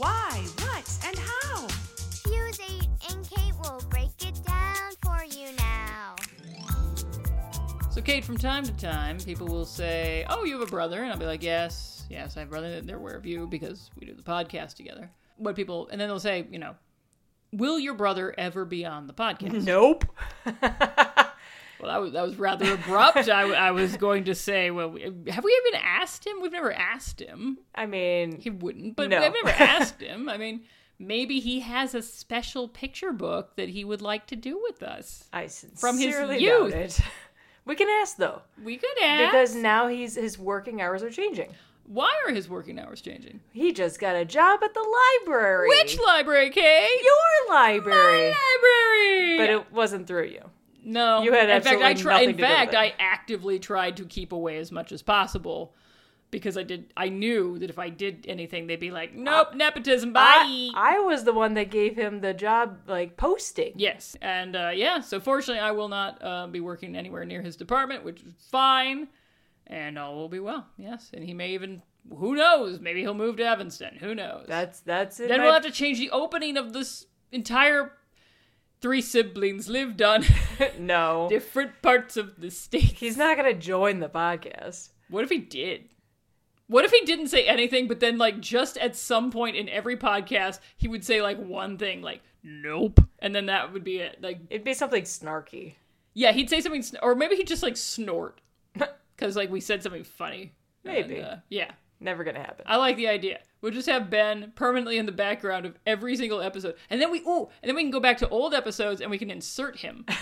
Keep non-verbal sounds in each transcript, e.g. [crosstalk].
Why, what, and how? Fuse 8 and Kate will break it down for you now. So, Kate, from time to time, people will say, Oh, you have a brother. And I'll be like, Yes, yes, I have a brother. They're aware of you because we do the podcast together. What people, and then they'll say, You know, will your brother ever be on the podcast? Nope. [laughs] Well, that was, that was rather abrupt. I, I was going to say, Well, we- have we even asked him? We've never asked him. I mean, He wouldn't, but No. I've never [laughs] asked him. I mean, maybe he has a special picture book that he would like to do with us. I From his sincerely youth. doubt it. [laughs] We can ask though, We could ask. because now he's his working hours are changing. Why are his working hours changing? He just got a job at the library. Which library, Kate? Your library. My library. But it wasn't through you. No, you had in fact, I tried. In to do with fact. I actively tried to keep away as much as possible because I did. I knew that if I did anything, they'd be like, "Nope, nepotism, bye." I, I was the one that gave him the job, like posting. yes, and uh, yeah. So fortunately, I will not uh, be working anywhere near his department, which is fine, and all will be well. Yes, and he may even. Who knows? Maybe he'll move to Evanston. Who knows? That's that's it. Then we'll have to change the opening of this entire three siblings lived on [laughs] no. different parts of the state. He's not gonna join the podcast. What if he did? What if he didn't say anything, but then, like, just at some point in every podcast, he would say, like, one thing, like, nope. And then that would be it. Like, It'd be something snarky. yeah, he'd say something, sn- or maybe he'd just, like, snort. [laughs] Because, like, we said something funny. Maybe. And, uh, yeah. Never gonna happen. I like the idea. We'll just have Ben permanently in the background of every single episode, and then we ooh, and then we can go back to old episodes and we can insert him. [laughs]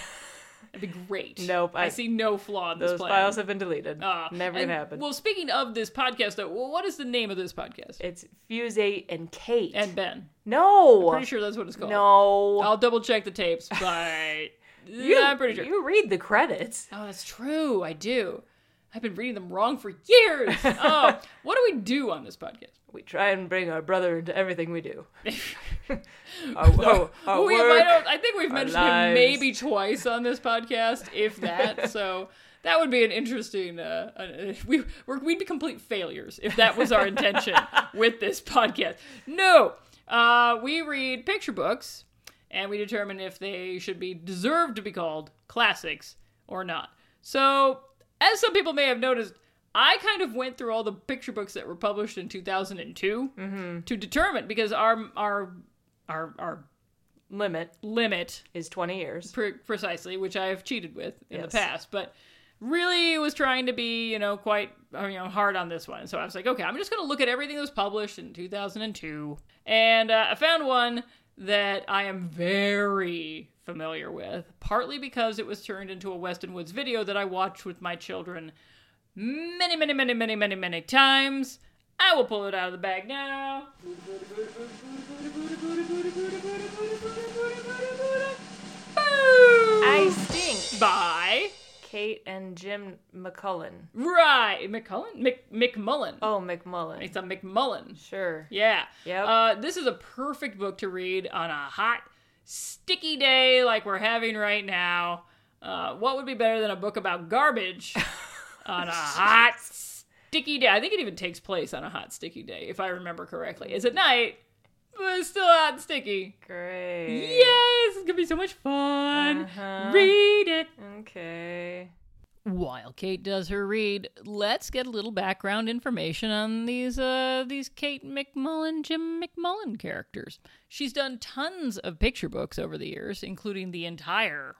That'd be great. Nope, I, I- see no flaw in this Those plan. files have been deleted. Uh, Never and- gonna happen. Well, speaking of this podcast, though, well, what is the name of this podcast? it's Fuse Eight and Kate. and Ben. no, Pretty sure that's what it's called. no. I'll double check the tapes, but [laughs] yeah, I'm pretty sure. You read the credits. Oh, that's true. I do. I've been reading them wrong for years. [laughs] oh, what do we do on this podcast? We try and bring our brother into everything we do. our, our, our we have, I, I think we've mentioned him maybe twice on this podcast, if that. [laughs] so that would be an interesting. Uh, uh, we we're, we'd be complete failures if that was our intention [laughs] with this podcast. No, uh, we read picture books and we determine if they should be deserved to be called classics or not. So, as some people may have noticed. I kind of went through all the picture books that were published in 2002 to determine because our our our our limit limit is 20 years. pre- precisely, which I have cheated with in Yes. the past, but really was trying to be, you know, quite uh, you know hard on this one. So I was like, okay, I'm just going to look at everything that was published in 2002, and uh, I found one that I am very familiar with, partly because it was turned into a Weston Woods video that I watched with my children many, many, many, many, many, many times. I will pull it out of the bag now. I stink. By Kate and Jim McCullen. right McCullen Mc, McMullen. Oh, McMullen. It's a McMullen. Sure. Yeah. Yep. Uh, this is a perfect book to read on a hot, sticky day like we're having right now. Uh, what would be better than a book about garbage [laughs] on a hot, sticky day? I think it even takes place on a hot, sticky day, if I remember correctly. It's at night, but it's still hot and sticky. Great. Yay! This is gonna be so much fun. Uh-huh. Read it. Okay. While Kate does her read, let's get a little background information on these uh these Kate McMullen, Jim McMullen characters. She's done tons of picture books over the years, including the entire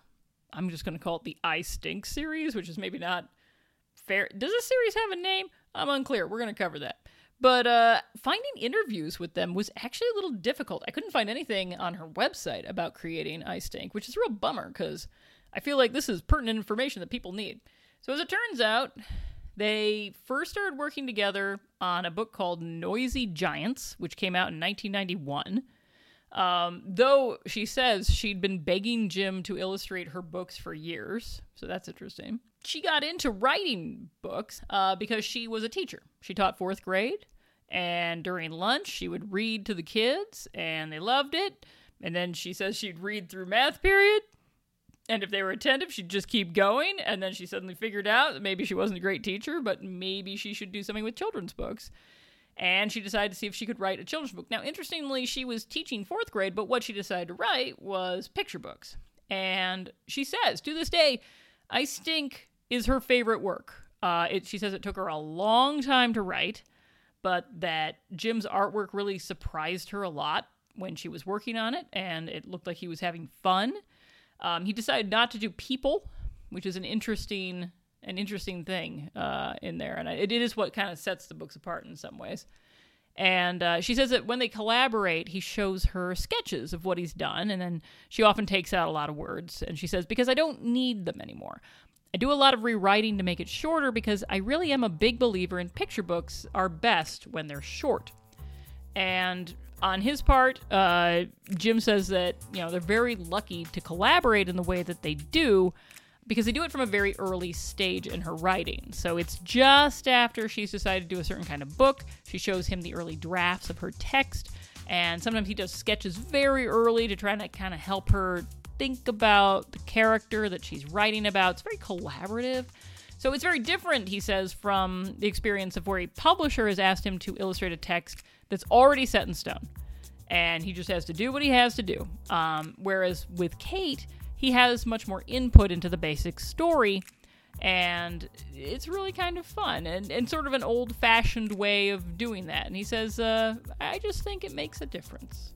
I'm just gonna call it the I Stink series, which is maybe not fair. Does this series have a name? I'm unclear. We're gonna cover that. But uh, finding interviews with them was actually a little difficult. I couldn't find anything on her website about creating I Stink, which is a real bummer because I feel like this is pertinent information that people need. So, as it turns out, they first started working together on a book called Noisy Giants, which came out in 1991. Um, though she says she'd been begging Jim to illustrate her books for years, so that's interesting. She got into writing books uh, because she was a teacher. She taught fourth grade, and during lunch, she would read to the kids, and they loved it. And then she says she'd read through math period, and if they were attentive, she'd just keep going. And then she suddenly figured out that maybe she wasn't a great teacher, but maybe she should do something with children's books. And she decided to see if she could write a children's book. Now, interestingly, she was teaching fourth grade, but what she decided to write was picture books. And she says, to this day, I Stink is her favorite work. Uh, it, she says it took her a long time to write, but that Jim's artwork really surprised her a lot when she was working on it, and it looked like he was having fun. Um, he decided not to do people, which is an interesting an interesting thing uh, in there, and it, it is what kind of sets the books apart in some ways. And uh, she says that when they collaborate, he shows her sketches of what he's done, and then she often takes out a lot of words. And she says, Because I don't need them anymore. I do a lot of rewriting to make it shorter because I really am a big believer in picture books are best when they're short. And on his part, uh, Jim says that you know they're very lucky to collaborate in the way that they do because they do it from a very early stage in her writing. So it's just after she's decided to do a certain kind of book. She shows him the early drafts of her text, and sometimes he does sketches very early to try to kind of help her think about the character that she's writing about. It's very collaborative. So it's very different, he says, from the experience of where a publisher has asked him to illustrate a text that's already set in stone. And he just has to do what he has to do. Um, whereas with Kate, he has much more input into the basic story. And it's really kind of fun and, and sort of an old fashioned way of doing that. And he says, uh, I just think it makes a difference.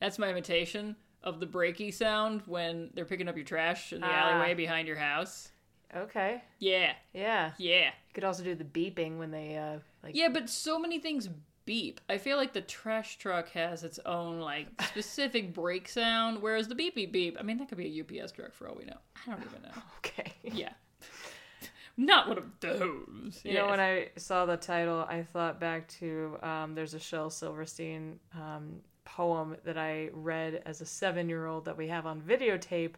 That's my imitation of the breaky sound when they're picking up your trash in the Ah. alleyway behind your house. Okay. Yeah, Yeah. yeah. You could also do the beeping when they uh like Yeah, but so many things beep. I feel like the trash truck has its own like [laughs] specific brake sound, whereas the beep beep beep. I mean, that could be a UPS truck for all we know. I don't even know. [laughs] Okay. Yeah, not one of those. You know, when I saw the title, I thought back to um, there's a Shel Silverstein um, poem that I read as a seven year old that we have on videotape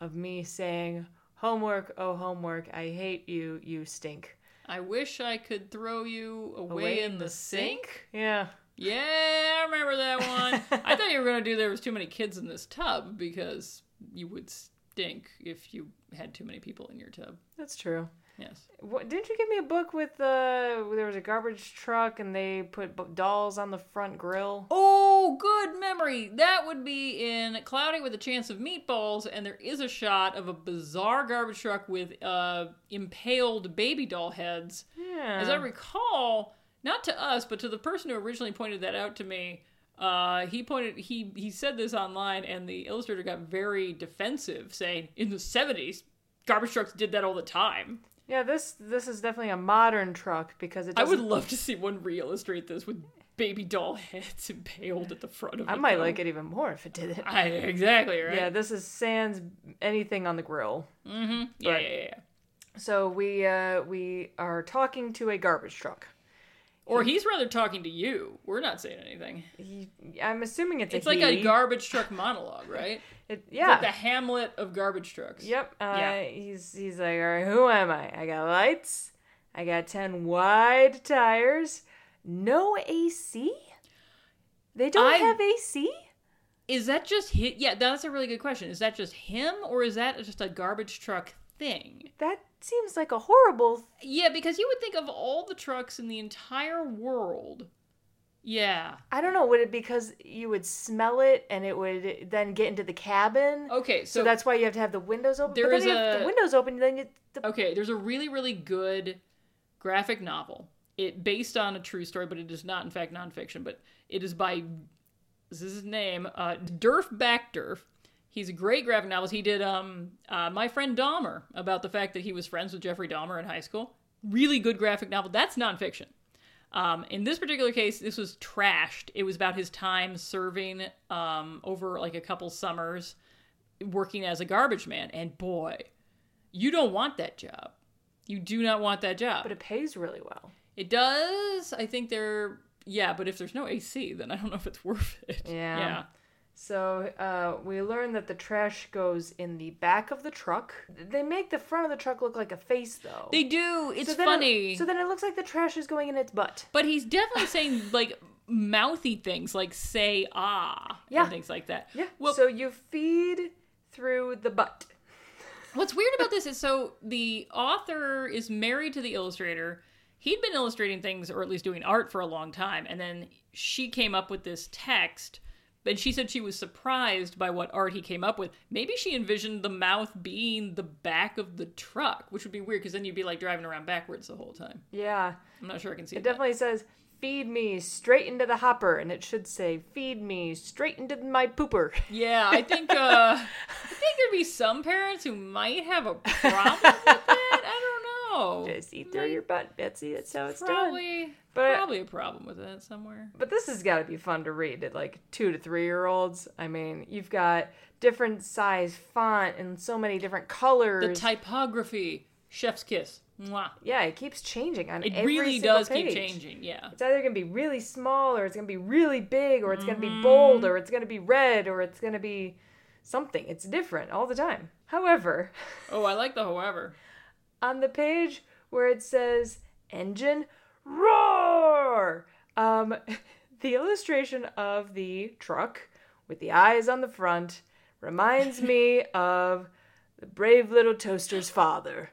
of me saying, Homework, oh, homework, I hate you, you stink. I wish I could throw you away, in, the sink. Yeah. Yeah, I remember that [laughs] one. I thought you were gonna do there was too many kids in this tub because you would stink if you had too many people in your tub. That's true. Yes. What, didn't you give me a book with uh, there was a garbage truck and they put b- dolls on the front grill? Oh, good memory. That would be in Cloudy with a Chance of Meatballs, and there is a shot of a bizarre garbage truck with uh, impaled baby doll heads. Yeah. As I recall, not to us, but to the person who originally pointed that out to me, uh, he pointed he he said this online, and the illustrator got very defensive, saying in the seventies, garbage trucks did that all the time. Yeah, this this is definitely a modern truck because it I would love to see one re-illustrate this with baby doll heads [laughs] impaled at the front of. I it, might though. like it even more if it did it. I, exactly right. Yeah, this is sans anything on the grill. Mm-hmm. Yeah, But- yeah, yeah, yeah. So we uh we are talking to a garbage truck. Or he's rather talking to you. We're not saying anything. He, I'm assuming it's, It's a like a garbage truck monologue, right? [laughs] It, It's yeah. Like the Hamlet of garbage trucks. Yep. Uh, Yeah. He's he's like, all right, who am I? I got lights. I got ten wide tires. No AC. They don't I- have AC. Is that just hit? Yeah, that's a really good question. Is that just him, or is that just a garbage truck thing? That seems like a horrible. Yeah, because you would think of all the trucks in the entire world. Yeah. I don't know. Would it because you would smell it and it would then get into the cabin? Okay, So, so, that's why you have to have the windows open. There but is a- the windows open. Then you, the, okay. There's a really, really good graphic novel. It based on a true story, but it is not, in fact, nonfiction. But it is by this is his name, uh, Derf Backderf. He's a great graphic novelist. He did um, uh, My Friend Dahmer about the fact that he was friends with Jeffrey Dahmer in high school. Really good graphic novel. That's nonfiction. Um, in this particular case, this was trashed. It was about his time serving um, over like a couple summers working as a garbage man. And boy, you don't want that job. You do not want that job. but it pays really well. It does. I think they're Yeah, but if there's no AC, then I don't know if it's worth it. Yeah. Yeah. So uh, we learn that the trash goes in the back of the truck. They make the front of the truck look like a face, though. They do. It's so then it- funny. so then it looks like the trash is going in its butt. but he's definitely saying [laughs] like mouthy things like say ah Yeah. and things like that. Yeah. Well, so you feed through the butt. [laughs] What's weird about this is so the author is married to the illustrator. He'd been illustrating things, or at least doing art, for a long time, and then she came up with this text. But she said she was surprised by what art he came up with. Maybe she envisioned the mouth being the back of the truck, which would be weird because then you'd be like driving around backwards the whole time. Yeah. I'm not sure I can see It that. definitely says feed me straight into the hopper, and it should say feed me straight into my pooper. Yeah, I think uh [laughs] I think there'd be some parents who might have a problem with that. I. Just eat through your butt, Betsy. That's how it's done. probably But- probably a problem with that somewhere. But this has got to be fun to read at like two to three year olds. I mean, you've got different size font and so many different colors. The typography, chef's kiss. Mwah. yeah, it keeps changing on It every really single does keep changing, yeah. It's either gonna be really small, or it's gonna be really big, or it's gonna Mm-hmm. be bold, or it's gonna be red, or it's gonna be something. It's different all the time. However, [laughs] Oh, I like the however. On the page where it says engine roar, um, [laughs] the illustration of the truck with the eyes on the front reminds me of the brave little toaster's father.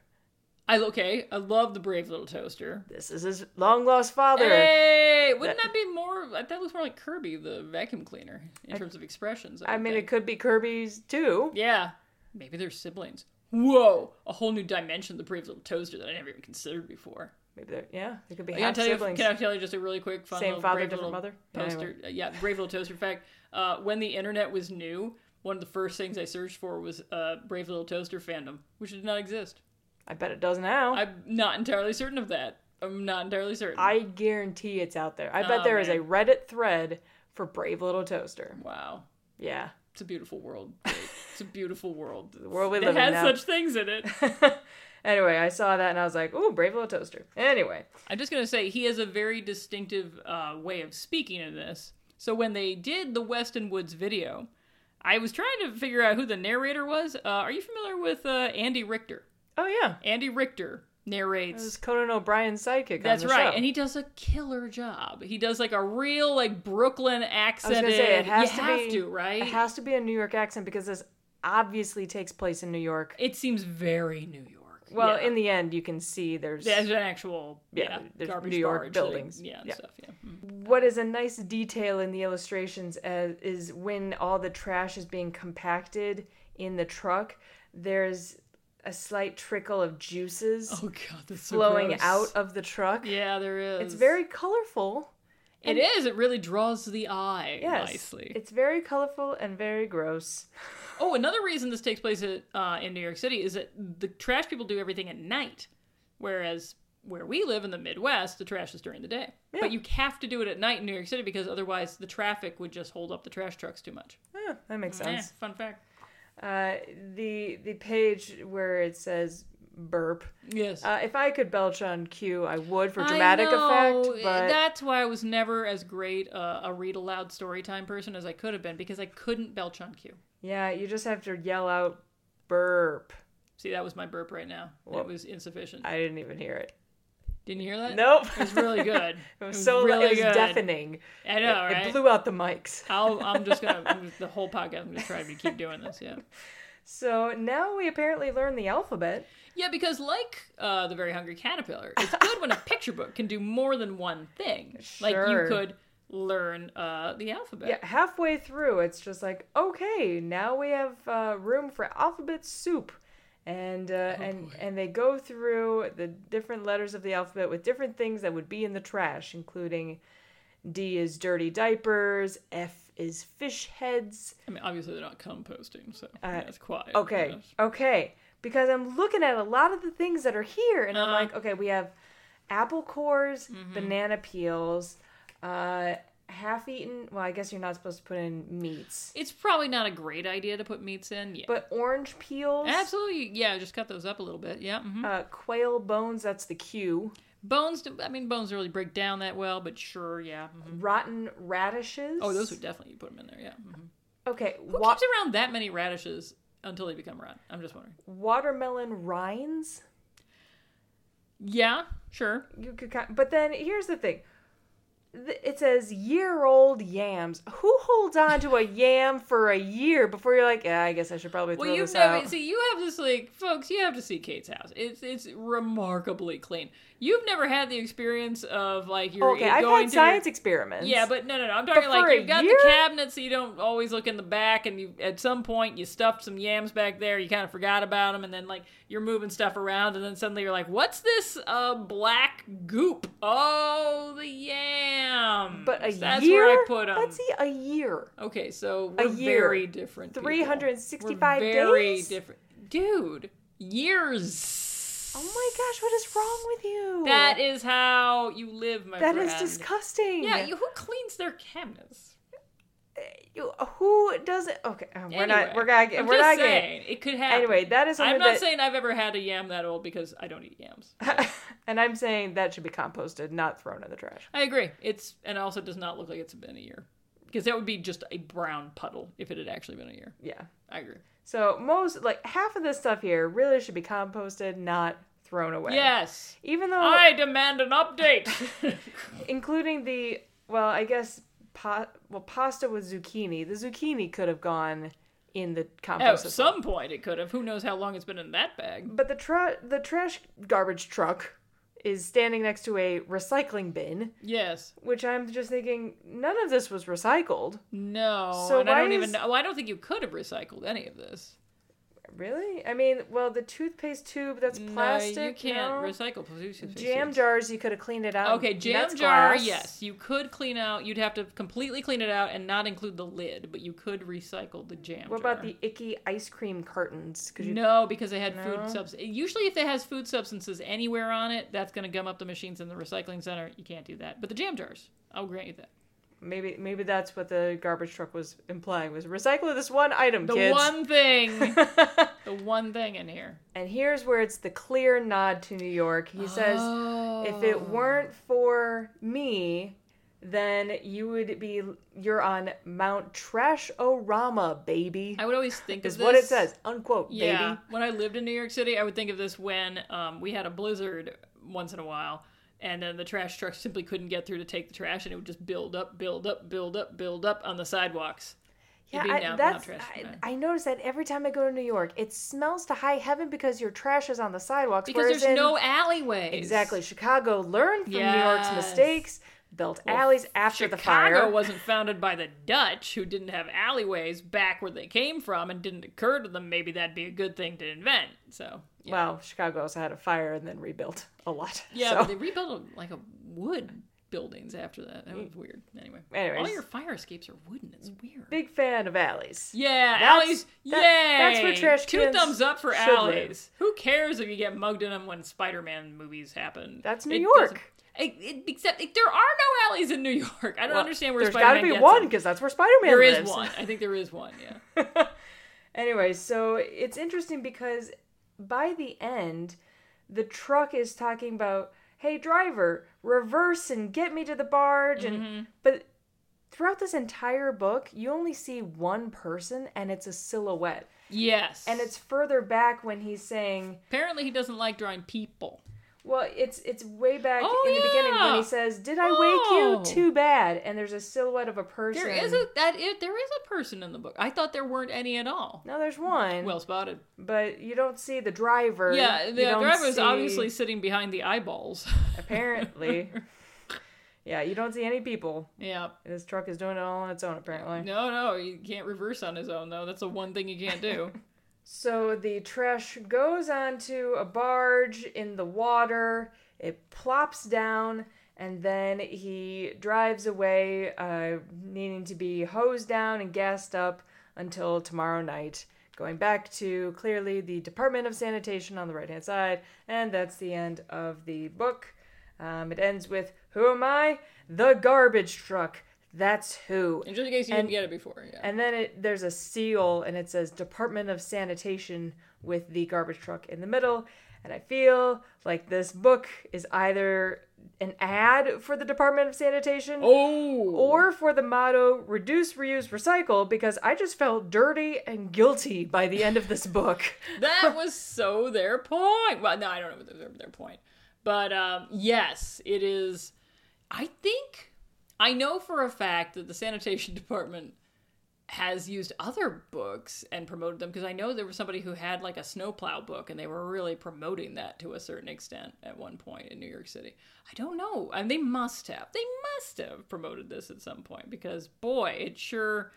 I okay, I love the brave little toaster. This is his long lost father. Hey, wouldn't that be more? I thought it was more like Kirby, the vacuum cleaner, in terms of expressions. I would mean, think. it could be Kirby's too. Yeah, maybe they're siblings. Whoa, a whole new dimension of the brave little toaster that I never even considered before. Maybe they're, yeah, they could be Can I tell you? Can I tell you just a really quick fun Same little father, brave different little mother? Yeah, toaster? uh, Yeah, brave little toaster fact. Uh, when the internet was new, one of the first things I searched for was uh, brave little toaster fandom, which did not exist. I bet it does now. I'm not entirely certain of that. I'm not entirely certain. I guarantee it's out there. I bet Oh, there is a. Reddit thread for Brave Little Toaster. wow, Yeah. It's a beautiful world. It's a beautiful world. The world we It live in It has now. such things in it. [laughs] anyway, I saw that and I was like, ooh, Brave Little Toaster. Anyway. I'm just gonna say he has a very distinctive uh, way of speaking in this. So when they did the Weston Woods video, I was trying to figure out who the narrator was. Uh, are you familiar with uh, Andy Richter? Oh, yeah. Andy Richter narrates. Conan O'Brien's sidekick That's on the right, show. and he does a killer job. He does like a real like Brooklyn accent. was accented. going to say, it has you to have be. to, right? It has to be a New York accent because this obviously takes place in New York. It seems very New York. Well, yeah. in the end, you can see there's. there's an actual Yeah, yeah, New York buildings. thing. Yeah, and Yeah. stuff. Yeah. Mm. What is a nice detail in the illustrations as, is when all the trash is being compacted in the truck, there's a slight trickle of juices Oh god, that's so flowing gross. out of the truck. Yeah, there is. It's very colorful. It is. It really draws the eye Yes. nicely. It's very colorful and very gross. Oh, another reason this takes place at, uh, in New York City is that the trash people do everything at night, whereas where we live in the Midwest, the trash is during the day. But you have to do it at night in New York City because otherwise the traffic would just hold up the trash trucks too much. Yeah, that makes Eh, sense. fun fact. Uh, the the page where it says burp. Yes. Uh, if I could belch on cue, I would for dramatic effect. But that's why I was never as great uh, a read aloud story time person as I could have been because I couldn't belch on cue. yeah, you just have to yell out burp. See, that was my burp right now. Well, it was insufficient. I didn't even hear it. Didn't you hear that? Nope. It was really good. [laughs] It was, so really it was good. deafening. I know, It right? blew out the mics. [laughs] I'll, I'm just gonna the whole podcast. I'm gonna try to keep doing this. Yeah, So now we apparently learn the alphabet. yeah, because like uh, the Very Hungry Caterpillar, it's good when a picture book can do more than one thing. [laughs] Like you could learn uh, the alphabet. Yeah, halfway through, it's just like, okay, now we have uh, room for alphabet soup, and Oh, uh, and and they go through the different letters of the alphabet with different things that would be in the trash, including D is dirty diapers, F is fish heads. I mean, obviously they're not composting, so Uh, yeah, it's quiet. Okay, yes. okay, because I'm looking at a lot of the things that are here, and I'm Uh-huh. like, okay, we have apple cores, Mm-hmm. banana peels, uh, half-eaten. Well, I guess you're not supposed to put in meats. It's probably not a great idea to put meats in. Yeah, But orange peels, absolutely. Yeah, just cut those up a little bit. Yeah. mhm. uh, quail bones, that's the cue. Bones, do- I mean, bones don't really break down that well, but sure, yeah. mhm. Rotten radishes. Oh, those would definitely you put them in there, yeah. mhm. Okay. Who Wa- keeps around that many radishes until they become rotten? I'm just wondering. watermelon rinds. Yeah, sure. You could, kind but then here's the thing. It says year-old yams. Who holds on to a yam for a year before you're like, yeah, I guess I should probably throw Well, you've this never out. see. You have this like, folks. You have to see Kate's house. It's it's remarkably clean. You've never had the experience of like you're okay, you're I've going had to your- science experiments. Yeah, but no, no, no. I'm talking But like you've got year? the cabinets, so you don't always look in the back, and you at some point you stuffed some yams back there. You kind of forgot about them, and then like you're moving stuff around, and then suddenly you're like, "What's this uh black goop? Oh, the yam." But a That's year. where I put them. Let's see, a year. Okay, so A year. very different. 365 We're very days? different, dude. Years. Oh my gosh, what is wrong with you? That is how you live, my that friend. is disgusting. Yeah, you, who cleans their cabinets? You- who does it? Okay, uh, we're Anyway, not. We're not. I'm We're just not getting. saying it could happen. Anyway, that is I'm not that- saying I've ever had a yam that old because I don't eat yams. [laughs] and I'm saying that should be composted, not thrown in the trash. I agree. It's and it also does not look like it's been a year because that would be just a brown puddle if it had actually been a year. Yeah. I agree. So most like half of this stuff here really should be composted, not thrown away. Yes, Even though, I demand an update. [laughs] including the well, I guess pa- well pasta with zucchini. The zucchini could have gone in the compost. At some point, it could have. Who knows how long it's been in that bag? But the tra- the trash garbage truck is standing next to a recycling bin, Yes. which I'm just thinking none of this was recycled. No. So and I don't even is- know. Well, I don't think you could have recycled any of this. Really? I mean, well, the toothpaste tube that's plastic. no, you can't no? recycle toothpaste Jam tubes. jars, you could have cleaned it out. Okay, jam That's jar, glass. yes. You could clean out, you'd have to completely clean it out and not include the lid, but you could recycle the jam What jar. about the icky ice cream cartons? You? No, because they had No? food substances. Usually, if it has food substances anywhere on it, that's going to gum up the machines in the recycling center. You can't do that. But the jam jars, I'll grant you that. Maybe maybe that's what the garbage truck was implying was recycle this one item, The kids. one thing, [laughs] the one thing in here. and here's where it's the clear nod to New York. He says, "If it Oh. weren't for me." Then you would be you're on Mount Trash Orama, baby. I would always think is of this. what it says. Unquote, Yeah. baby. When I lived in New York City, I would think of this when um, we had a blizzard once in a while, and then the trash truck simply couldn't get through to take the trash, and it would just build up, build up, build up, build up on the sidewalks. Yeah, I, now that's I. I notice that every time I go to New York, it smells to high heaven because your trash is on the sidewalks. because there's in- no alleyways. exactly Chicago learned from New York's mistakes, built Well, alleys after the Chicago fire. wasn't founded by the Dutch, who didn't have alleyways back where they came from, and didn't occur to them maybe that'd be a good thing to invent. So yeah, Well, Chicago also had a fire and then rebuilt a lot. [laughs] yeah, so- but they rebuilt like a wood buildings after that. That was weird. Anyway, Anyways. all your fire escapes are wooden. It's weird. big fan of alleys. Yeah, That's- alleys. that- yay! that's where trash Two cans thumbs up for should live. alleys. Who cares if you get mugged in them when Spider-Man movies happen? That's New It York. It, it, except it, there are no alleys in New York. I don't Well, understand where There's Spider-Man There's got to be one because that's where Spider-Man There is lives. one. I think there is one. Yeah. [laughs] Anyway, so it's interesting because by the end, the truck is talking about, "Hey driver, reverse and get me to the barge." And Mm-hmm. but throughout this entire book, you only see one person and it's a silhouette. Yes. And it's further back when he's saying, apparently he doesn't like drawing people. Well, it's it's way back Oh, in the beginning when he says, "Did I Oh. wake you? Oh. Too bad." And there's a silhouette of a person. There is a that it, there is a person in the book. I thought there weren't any at all. No, there's one. Well spotted. but you don't see the driver. Yeah, the driver is see- obviously sitting behind the eyeballs. [laughs] Apparently. yeah, you don't see any people. yeah. This truck is doing it all on its own, apparently. No, no, he can't reverse on his own though. That's the one thing he can't do. [laughs] So the trash goes onto a barge in the water. It plops down, and then he drives away, uh, needing to be hosed down and gassed up until tomorrow night. Going back to clearly the Department of Sanitation on the right hand side, and that's the end of the book. Um, it ends with Who am I? The garbage truck. That's who. And just in case you And- didn't get it before, yeah. And then it, there's a seal and it says Department of Sanitation with the garbage truck in the middle. And I feel like this book is either an ad for the Department of Sanitation Oh, or for the motto reduce, reuse, recycle because I just felt dirty and guilty by the end of this book. [laughs] that was so their point. Well, no, I don't know if their, their point, but um, yes, it is. I think I know for a fact that the sanitation [laughs] department has used other books and promoted them because I know there was somebody who had like a snowplow book and they were really promoting that to a certain extent at one point in New York City. I don't know. I mean, they must have. They must have promoted this at some point because boy, it sure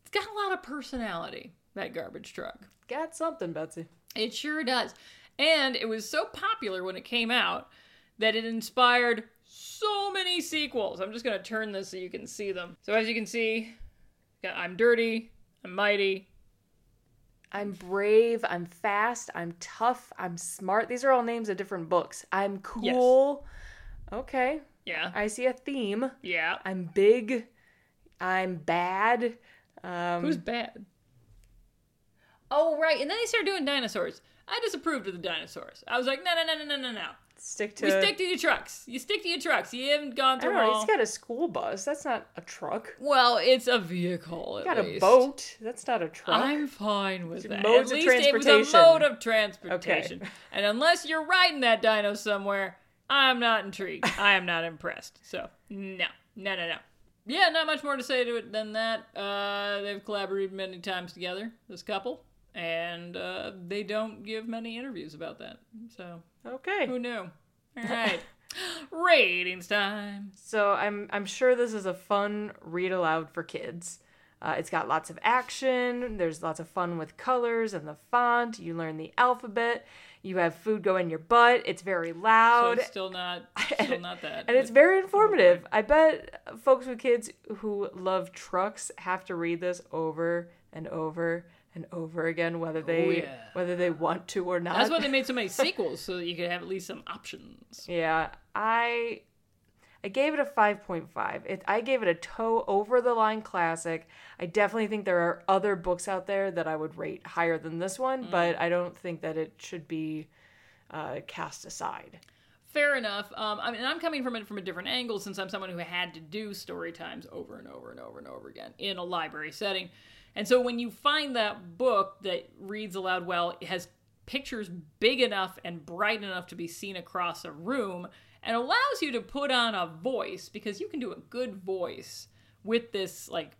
it's got a lot of personality. That garbage truck. Got something, Betsy. It sure does. And it was so popular when it came out that it inspired so many sequels. I'm just going to turn this so you can see them. So, as you can see, I'm dirty, I'm mighty. I'm brave, I'm fast, I'm tough, I'm smart. These are all names of different books. I'm cool. Okay. Yeah. I see a theme. Yeah. I'm big. I'm bad. Um, Who's bad? Oh, right. And then they started doing dinosaurs. I disapproved of the dinosaurs. I was like, no, no, no, no, no, no, no. Stick to. We stick to your trucks. You stick to your trucks. You haven't gone I through don't know. all. He's got a school bus. That's not a truck. Well, it's a vehicle. At got a boat. That's not a truck. I'm fine with that. modes At of least it was a mode of transportation. Okay. And unless you're riding that dino somewhere, I'm not intrigued. [laughs] I am not impressed. So no, no, no, no. Yeah, not much more to say to it than that. Uh, they've collaborated many times together, this couple, and uh, they don't give many interviews about that. So Okay. who knew? [laughs] All right, ratings time. So I'm I'm sure this is a fun read aloud for kids. Uh, it's got lots of action. There's lots of fun with colors and the font. You learn the alphabet. You have food go in your butt. It's very So loud. it's still not, [laughs] still not that. and it's very informative. I bet folks with kids who love trucks have to read this over and over and over again, whether they Oh, yeah. whether they want to or not. That's why they made so many [laughs] sequels, so that you could have at least some options. Yeah, I I gave it a 5.5. It, I gave it a toe over the line classic. I definitely think there are other books out there that I would rate higher than this one, Mm. but I don't think that it should be uh, cast aside. Fair enough. Um, I mean, I'm coming from it from a different angle since I'm someone who had to do story times over and over and over and over again in a library setting. And so when you find that book that reads aloud well, it has pictures big enough and bright enough to be seen across a room and allows you to put on a voice because you can do a good voice with this like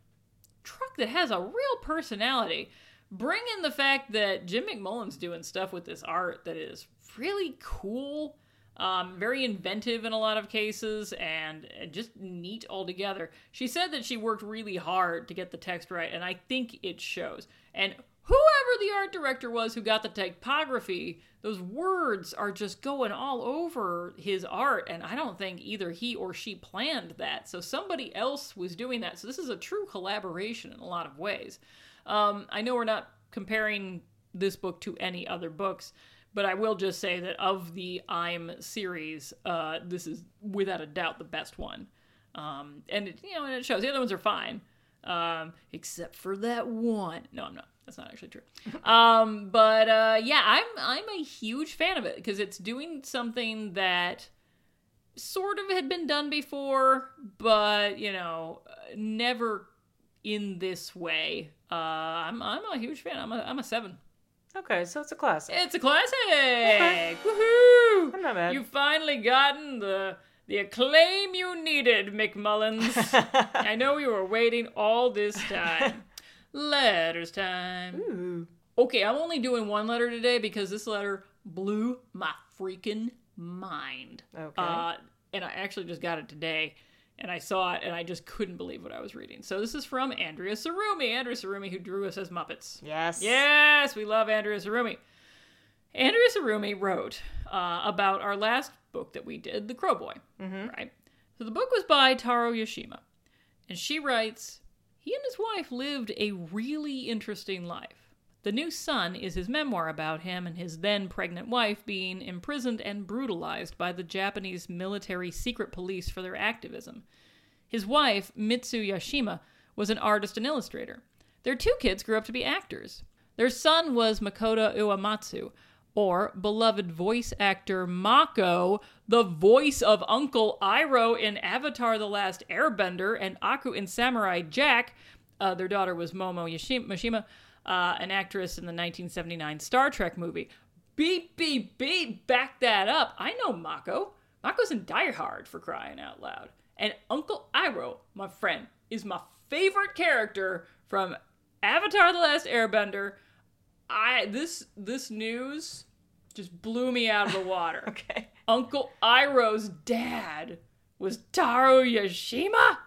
truck that has a real personality. Bring in the fact that Jim McMullen's doing stuff with this art that is really cool, um, very inventive in a lot of cases, and just neat altogether. She said that she worked really hard to get the text right, and I think it shows. And whoever the art director was who got the typography, those words are just going all over his art, and I don't think either he or she planned that. So somebody else was doing that. So this is a true collaboration in a lot of ways. Um, I know we're not comparing this book to any other books, but I will just say that of the I'm series, uh, this is without a doubt the best one. Um, and it, you know, and it shows the other ones are fine, um, except for that one. No, I'm not. That's not actually true. [laughs] Um, but uh, yeah, I'm I'm a huge fan of it because it's doing something that sort of had been done before, but you know, never in this way. Uh, I'm I'm a huge fan. I'm a I'm a seven. Okay, so it's a classic. It's a classic. Woohoo! I'm not mad. You've finally gotten the the acclaim you needed, McMullins. [laughs] I know you were waiting all this time. [laughs] Letters time. Ooh. Okay, I'm only doing one letter today because this letter blew my freaking mind. Okay. Uh, and I actually just got it today, and I saw it, and I just couldn't believe what I was reading. So this is from Andrea Tsurumi. Andrea Tsurumi, who drew us as Muppets. Yes. Yes, we love Andrea Tsurumi. Andrea Tsurumi wrote uh, about our last book that we did, The Crow Boy. Right? So the book was by Taro Yashima. And she writes He and his wife lived a really interesting life. The new son is his memoir about him and his then pregnant wife being imprisoned and brutalized by the Japanese military secret police for their activism. His wife, Mitsu Yashima, was an artist and illustrator. Their two kids grew up to be actors. Their son was Makoto Iwamatsu, or beloved voice actor Mako, the voice of Uncle Iroh in Avatar The Last Airbender and Aku in Samurai Jack. Uh, their daughter was Momo Yashim- Mashima, uh, an actress in the 1979 Star Trek movie. Beep, beep, beep, back that up. I know Mako. Mako's in Die Hard for crying out loud. And Uncle Iroh, my friend, is my favorite character from Avatar The Last Airbender. I this this news just blew me out of the water. [laughs] Okay. Uncle Iroh's dad was Taro Yashima?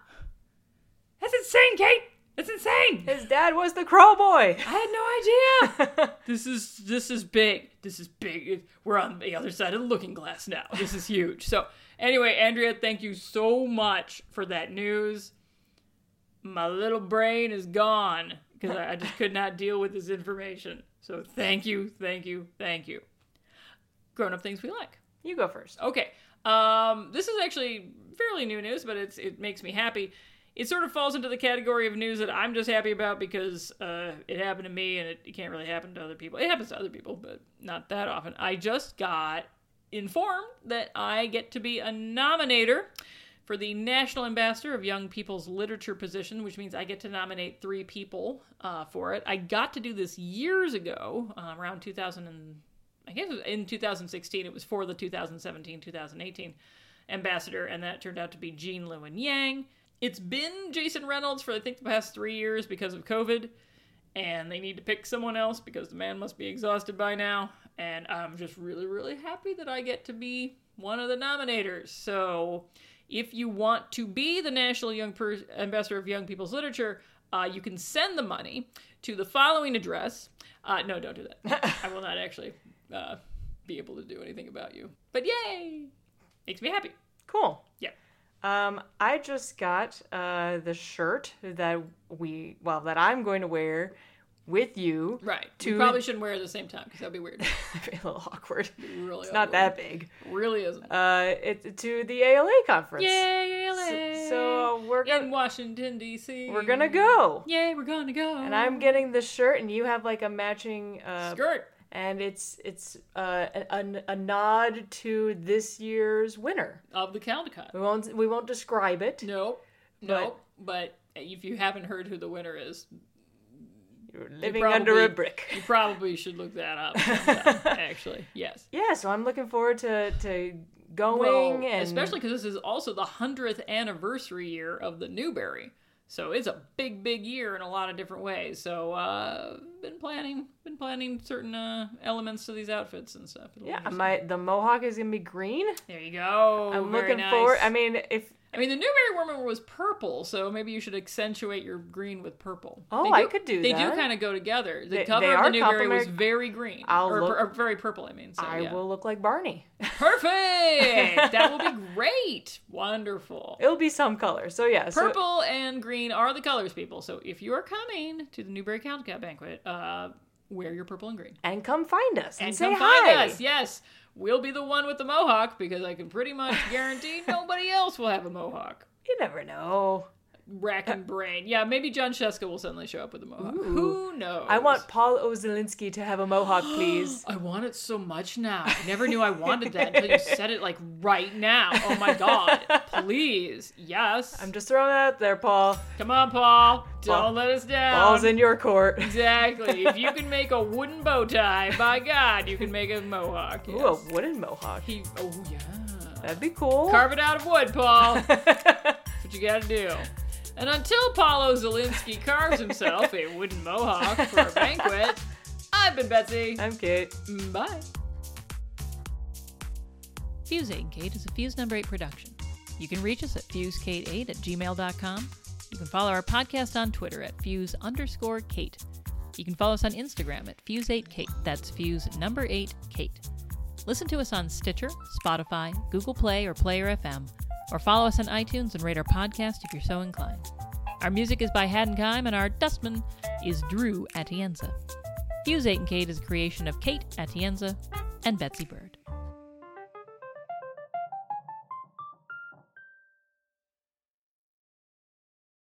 That's insane, Kate. That's insane. His dad was the Crow Boy. I had no idea. [laughs] this is this is big. This is big. We're on the other side of the looking glass now. This is huge. So anyway, Andrea, thank you so much for that news. My little brain is gone because I I just could not deal with this information. So thank you, thank you, thank you. Grown up things we like. You go first. Okay. Um, this is actually fairly new news, but it's it makes me happy. It sort of falls into the category of news that I'm just happy about because uh, it happened to me and it, can't really happen to other people. It happens to other people, but not that often. I just got informed that I get to be a nominator for the National Ambassador of Young People's Literature position, which means I get to nominate three people uh, for it. I got to do this years ago, uh, around 2000 and I guess in 2016. It was for the 2017-2018 ambassador, and that turned out to be Gene Luen Yang. It's been Jason Reynolds for I think the past three years because of COVID, and they need to pick someone else because the man must be exhausted by now. And I'm just really, really happy that I get to be one of the nominators. So, if you want to be the National Young per- Ambassador of Young People's Literature, uh, you can send the money to the following address. Uh, no, don't do that. [laughs] I will not actually uh, be able to do anything about you. But yay! Makes me happy. Cool. Yeah. Um, I just got uh, the shirt that we, well, that I'm going to wear with you. Right. To you probably shouldn't wear it at the same time because that'd be weird. [laughs] be a little awkward. really It's not that big. Really isn't. Uh, it to the ALA conference. Yay, So, so uh, we're in gonna Washington D.C. we're gonna go, Yay, we're gonna go. and I'm getting the shirt, and you have like a matching uh, skirt. And it's it's uh, a, a, nod to this year's winner. of the Caldecott. We won't we won't describe it. Nope. Nope. But if you haven't heard who the winner is, You're living probably- under a brick. you probably should look that up. sometime, [laughs] actually, yes. Yeah, so I'm looking forward to to going Well, and especially because this is also the hundredth anniversary year of the Newbery, so it's a big, big year in a lot of different ways. So, uh, been planning, been planning certain uh, elements to these outfits and stuff. It'll yeah, my the mohawk is gonna be green. There you go. I'm Very looking nice. forward. I mean, if I mean, the Newbery woman was purple, so maybe you should accentuate your green with purple. Oh, They I could do that. They that. do kind of go together. The They- cover they of the Newbery was very green, I'll or, look- or very purple. I mean, so, I yeah. will look like Barney, [laughs] Perfect. that will be [laughs] great. Wonderful. it'll be some color. So yeah, so- Purple and green are the colors, people. So if you are coming to the Newbery Caldecott banquet, uh, wear your purple and green. and come find us and, And say come hi. find us. Yes, we'll be the one with the mohawk because I can pretty much guarantee nobody else will have a mohawk. You never know. Racking brain. Yeah, maybe Jon Scieszka will suddenly show up with a mohawk. Who knows? I want Paul O. Zelinsky to have a mohawk, [gasps] please. I want it so much now. I never knew I wanted that until you said it like right now. Oh my god. [laughs] Please. Yes. I'm just throwing that out there, Paul. Come on, Paul. Don't Paul- let us down. Ball's in your court. Exactly. [laughs] if you can make a wooden bow tie, by God, you can make a mohawk. Ooh, a wooden mohawk. He, oh yeah. That'd be cool. Carve it out of wood, Paul. [laughs] That's what you gotta do. And until Paul O. Zelinsky carves himself a wooden mohawk for a banquet, I've been Betsy. I'm Kate. Bye. Fuse 8 and Kate is a Fuse number 8 production. You can reach us at fusekate8 at gmail.com. You can follow our podcast on Twitter at fuse underscore Kate. You can follow us on Instagram at fuse8kate. That's fuse number 8 Kate. Listen to us on Stitcher, Spotify, Google Play, or Player FM, or follow us on iTunes and rate our podcast if you're so inclined. Our music is by Haddon Kime, and our dustman is Drew Atienza. Fuse 8 and Kate is a creation of Kate Atienza and Betsy Bird.